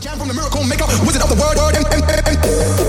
jam from the miracle maker, wizard of the word, word and, and, and, and.